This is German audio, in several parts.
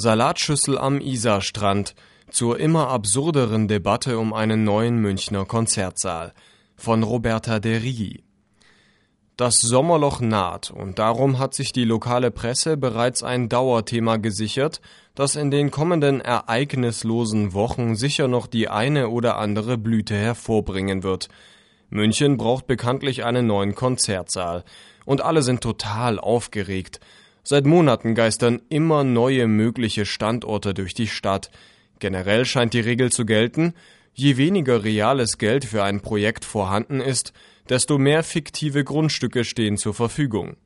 Salatschüssel am Isarstrand zur immer absurderen Debatte um einen neuen Münchner Konzertsaal von Roberta de Rigi. Das Sommerloch naht und darum hat sich die lokale Presse bereits ein Dauerthema gesichert, das in den kommenden ereignislosen Wochen sicher noch die eine oder andere Blüte hervorbringen wird. München braucht bekanntlich einen neuen Konzertsaal und alle sind total aufgeregt. Seit Monaten geistern immer neue mögliche Standorte durch die Stadt. Generell scheint die Regel zu gelten, je weniger reales Geld für ein Projekt vorhanden ist, desto mehr fiktive Grundstücke stehen zur Verfügung.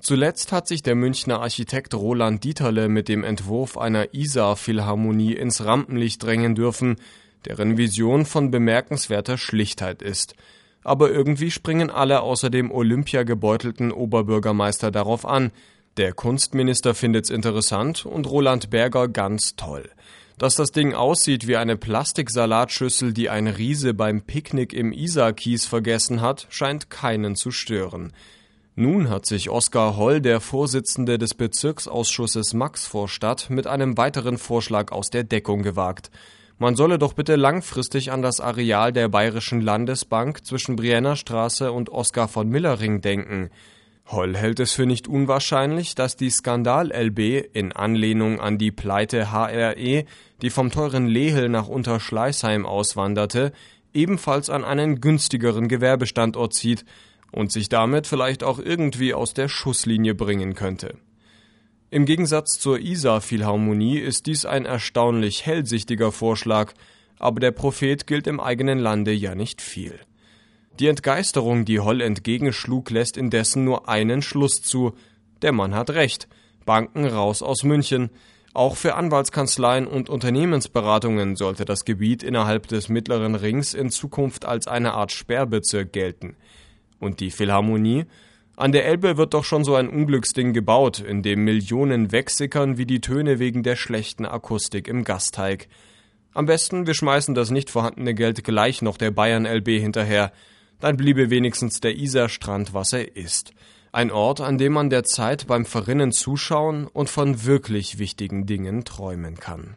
Zuletzt hat sich der Münchner Architekt Roland Dieterle mit dem Entwurf einer Isar-Philharmonie ins Rampenlicht drängen dürfen, deren Vision von bemerkenswerter Schlichtheit ist. Aber irgendwie springen alle außer dem Olympiagebeutelten Oberbürgermeister darauf an, der Kunstminister findet's interessant und Roland Berger ganz toll. Dass das Ding aussieht wie eine Plastiksalatschüssel, die ein Riese beim Picknick im Isarkies vergessen hat, scheint keinen zu stören. Nun hat sich Oskar Holl, der Vorsitzende des Bezirksausschusses Maxvorstadt, mit einem weiteren Vorschlag aus der Deckung gewagt. Man solle doch bitte langfristig an das Areal der Bayerischen Landesbank zwischen Brienner Straße und Oskar von Millering denken. Holl hält es für nicht unwahrscheinlich, dass die Skandal-LB in Anlehnung an die Pleite HRE, die vom teuren Lehel nach Unterschleißheim auswanderte, ebenfalls an einen günstigeren Gewerbestandort zieht und sich damit vielleicht auch irgendwie aus der Schusslinie bringen könnte. Im Gegensatz zur Isar-Philharmonie ist dies ein erstaunlich hellsichtiger Vorschlag, aber der Prophet gilt im eigenen Lande ja nicht viel. Die Entgeisterung, die Holl entgegenschlug, lässt indessen nur einen Schluss zu. Der Mann hat recht. Banken raus aus München. Auch für Anwaltskanzleien und Unternehmensberatungen sollte das Gebiet innerhalb des mittleren Rings in Zukunft als eine Art Sperrbezirk gelten. Und die Philharmonie? An der Elbe wird doch schon so ein Unglücksding gebaut, in dem Millionen wegsickern wie die Töne wegen der schlechten Akustik im Gasteig. Am besten, wir schmeißen das nicht vorhandene Geld gleich noch der Bayern LB hinterher dann bliebe wenigstens der Isarstrand, was er ist. Ein Ort, an dem man der Zeit beim Verrinnen zuschauen und von wirklich wichtigen Dingen träumen kann.